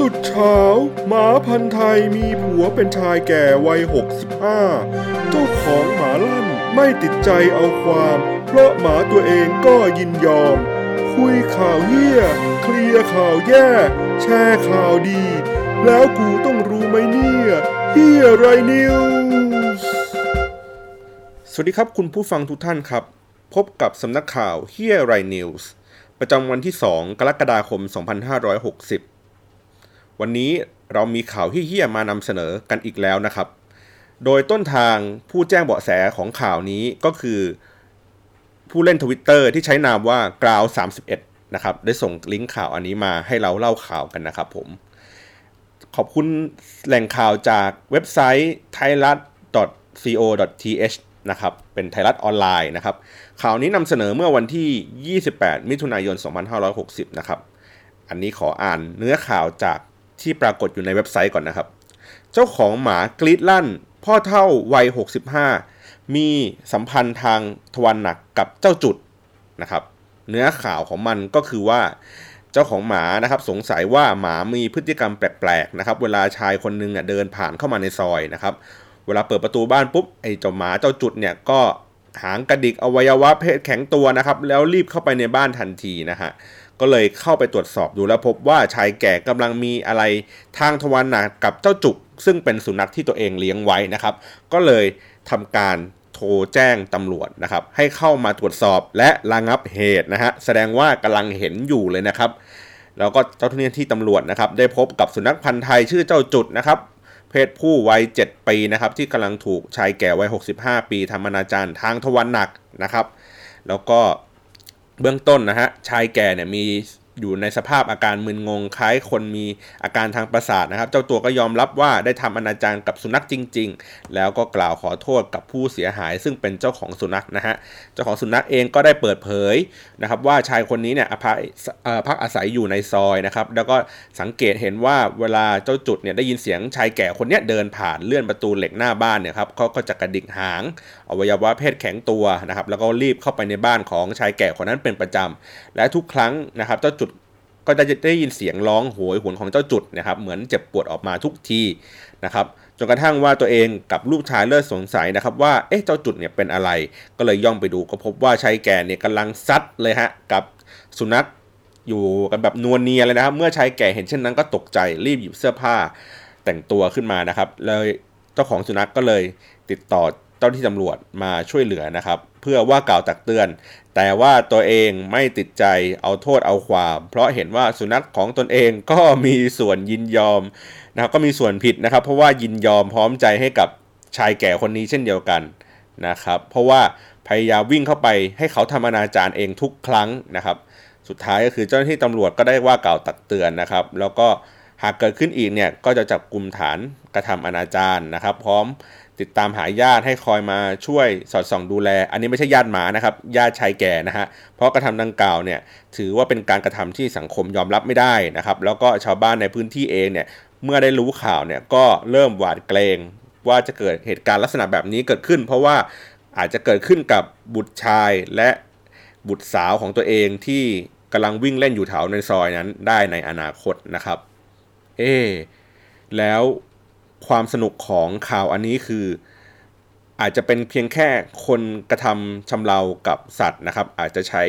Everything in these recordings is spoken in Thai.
สุดเช้าหมาพันธุ์ไทยมีผัวเป็นชายแก่วัย 65 เจ้าของหมาลั่นไม่ติดใจเอาความ เพราะหมาตัวเองก็ยินยอม คุยข่าวเฮี้ย เคลียร์ข่าวแย่ แชร์ข่าวดี แล้วกูต้องรู้ไหมเนี่ยเฮียไรนิวส์สวัสดีครับคุณผู้ฟังทุกท่านครับ พบกับสำนักข่าวเฮียไรนิวส์ประจำวันที่ 2 กรกฎาคม 2560 วันนี้เรามีข่าวเฮี้ยมานำเสนอกันอีกแล้วนะครับ โดยต้นทางผู้แจ้งเบาะแสของข่าวนี้ก็คือ ผู้เล่นทวิตเตอร์ที่ใช้นามว่ากราว31 นะครับ ได้ส่งลิงก์ข่าวอันนี้มาให้เราเล่าข่าวกันนะครับผม ขอบคุณแหล่งข่าวจากเว็บไซต์ t h a i r a t co.th นะครับ เป็นไทยรัฐออนไลน์นะครับ ข่าวนี้นำเสนอเมื่อวันที่ 28 มิถุนายน 2560 นะครับ อันนี้ขออ่านเนื้อข่าวจาก ที่ปรากฏอยู่ในเว็บไซต์ก่อนนะครับ เจ้าของหมากรีดลั่น พ่อเท่าวัย 65 มีสัมพันธ์ทางทวารหนักกับเจ้าจุดนะครับ เนื้อข่าวของมันก็คือว่าเจ้าของหมานะครับสงสัยว่าหมามีพฤติกรรมแปลกๆนะครับ เวลาชายคนหนึงอะเดินผ่านเข้ามาในซอยนะครับ เวลาเปิดประตูบ้านปุ๊บไอ้เจ้าหมาเจ้าจุดเนี่ยก็หางกระดิกอวัยวะเพศแข็งตัวนะครับ แล้วรีบเข้าไปในบ้านทันทีนะฮะ ก็เลยเข้าไปตรวจสอบดูแล้วพบว่าชายแก่กำลังมีอะไรทางทวารหนักกับเจ้าจุก ซึ่งเป็นสุนัขที่ตัวเองเลี้ยงไว้นะครับ ก็เลยทำการโทรแจ้งตำรวจนะครับ ให้เข้ามาตรวจสอบและระงับเหตุนะฮะแสดงว่ากำลังเห็นอยู่เลยนะครับ แล้วก็เจ้าหน้าที่ตำรวจนะครับ ได้พบกับสุนัขพันธ์ไทยชื่อเจ้าจุดนะครับเพศผู้วัย 7 ปีนะครับที่กำลังถูกชายแก่วัย 65 ปีทำอนาจารทางทวารหนักนะครับ แล้วก็ เบื้องต้นนะฮะชายแก่เนี่ยมี อยู่ในสภาพอาการมึนงงคล้ายคนมีอาการทางประสาทนะครับ เจ้าตัวก็ยอมรับว่าได้ทำอนาจารกับสุนัขจริง ๆ แล้วก็กล่าวขอโทษกับผู้เสียหาย ซึ่งเป็นเจ้าของสุนัขนะฮะเจ้าของสุนัขเองก็ได้เปิดเผยนะครับว่าชายคนนี้เนี่ยพักอาศัยอยู่ในซอยนะครับแล้วก็สังเกตเห็นว่าเวลาเจ้าจุดเนี่ยได้ยินเสียงชายแก่คนนี้เดินผ่านเลื่อนประตูเหล็กหน้าบ้านเนี่ยครับเขาก็จะกระดิกหางอวัยวะเพศแข็งตัวนะครับแล้วก็รีบเข้าไปในบ้านของชายแก่คนนั้นเป็นประจำและทุกครั้งนะครับเจ้าจุด ก็จะได้ยินเสียงร้องโหยหวนของเจ้าจุดนะครับ เหมือนเจ็บปวดออกมาทุกทีนะครับจนกระทั่งว่าตัวเองกับลูกชายเลิกสงสัยนะครับว่าเอ๊ะเจ้าจุดเนี่ยเป็นอะไร ก็เลยย่องไปดูก็พบว่าชายแก่เนี่ยกำลังซัดเลยฮะกับสุนัขอยู่กันแบบนวลเนียเลยนะครับ เมื่อชายแก่เห็นเช่นนั้นก็ตกใจรีบหยิบเสื้อผ้าแต่งตัวขึ้นมานะครับ เลยเจ้าของสุนัขก็เลยติดต่อ เจ้าหน้าที่ตำรวจมาช่วยเหลือนะครับ เพื่อว่ากล่าวตักเตือน แต่ว่าตัวเองไม่ติดใจเอาโทษเอาความ เพราะเห็นว่าสุนัขของตนเองก็มีส่วนยินยอมนะครับก็มีส่วนผิดนะครับ เพราะว่ายินยอมพร้อมใจให้กับชายแก่คนนี้เช่นเดียวกันนะครับ เพราะว่าพยายามวิ่งเข้าไปให้เขาทำอนาจารเองทุกครั้งนะครับ สุดท้ายก็คือเจ้าหน้าที่ตำรวจก็ได้ว่ากล่าวตักเตือนนะครับ แล้วก็ หากเกิดขึ้นอีกเนี่ยก็จะจับกลุ่มฐานกระทำอนาจารนะครับ พร้อมติดตามหาญาติให้คอยมาช่วยสอดส่องดูแล อันนี้ไม่ใช่ญาติหมานะครับญาติชายแก่นะฮะเพราะกระทำดังกล่าวเนี่ยถือว่าเป็นการกระทำที่สังคมยอมรับไม่ได้นะครับ แล้วก็ชาวบ้านในพื้นที่เองเนี่ยเมื่อได้รู้ข่าวเนี่ยก็เริ่มหวาดเกรงว่าจะเกิดเหตุการณ์ลักษณะแบบนี้เกิดขึ้น เพราะว่าอาจจะเกิดขึ้นกับบุตรชายและบุตรสาวของตัวเองที่กำลังวิ่งเล่นอยู่แถวในซอยนั้นได้ในอนาคตนะครับ เอ๊แล้วความสนุกของข่าวอันนี้คืออาจจะเป็นเพียงแค่คนกระทำชำเรากับสัตว์นะครับ อาจจะใช้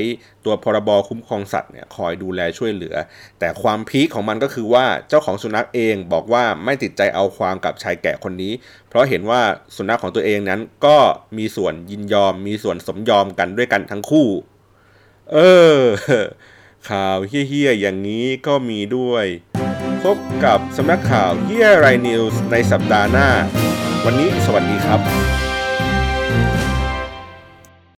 ตัวพรบคุ้มครองสัตว์เนี่ยคอยดูแลช่วยเหลือ แต่ความพีคของมันก็คือว่าเจ้าของสุนัขเองบอกว่าไม่ติดใจเอาความกับชายแก่คนนี้ เพราะเห็นว่าสุนัขของตัวเองนั้นก็มีส่วนยินยอม มีส่วนสมยอมกันด้วยกันทั้งคู่ เออ ข่าวเฮี้ยๆอย่างนี้ก็มีด้วย พบกับสำนักข่าวเฮียไรนิวส์ในสัปดาห์หน้า วันนี้สวัสดีครับ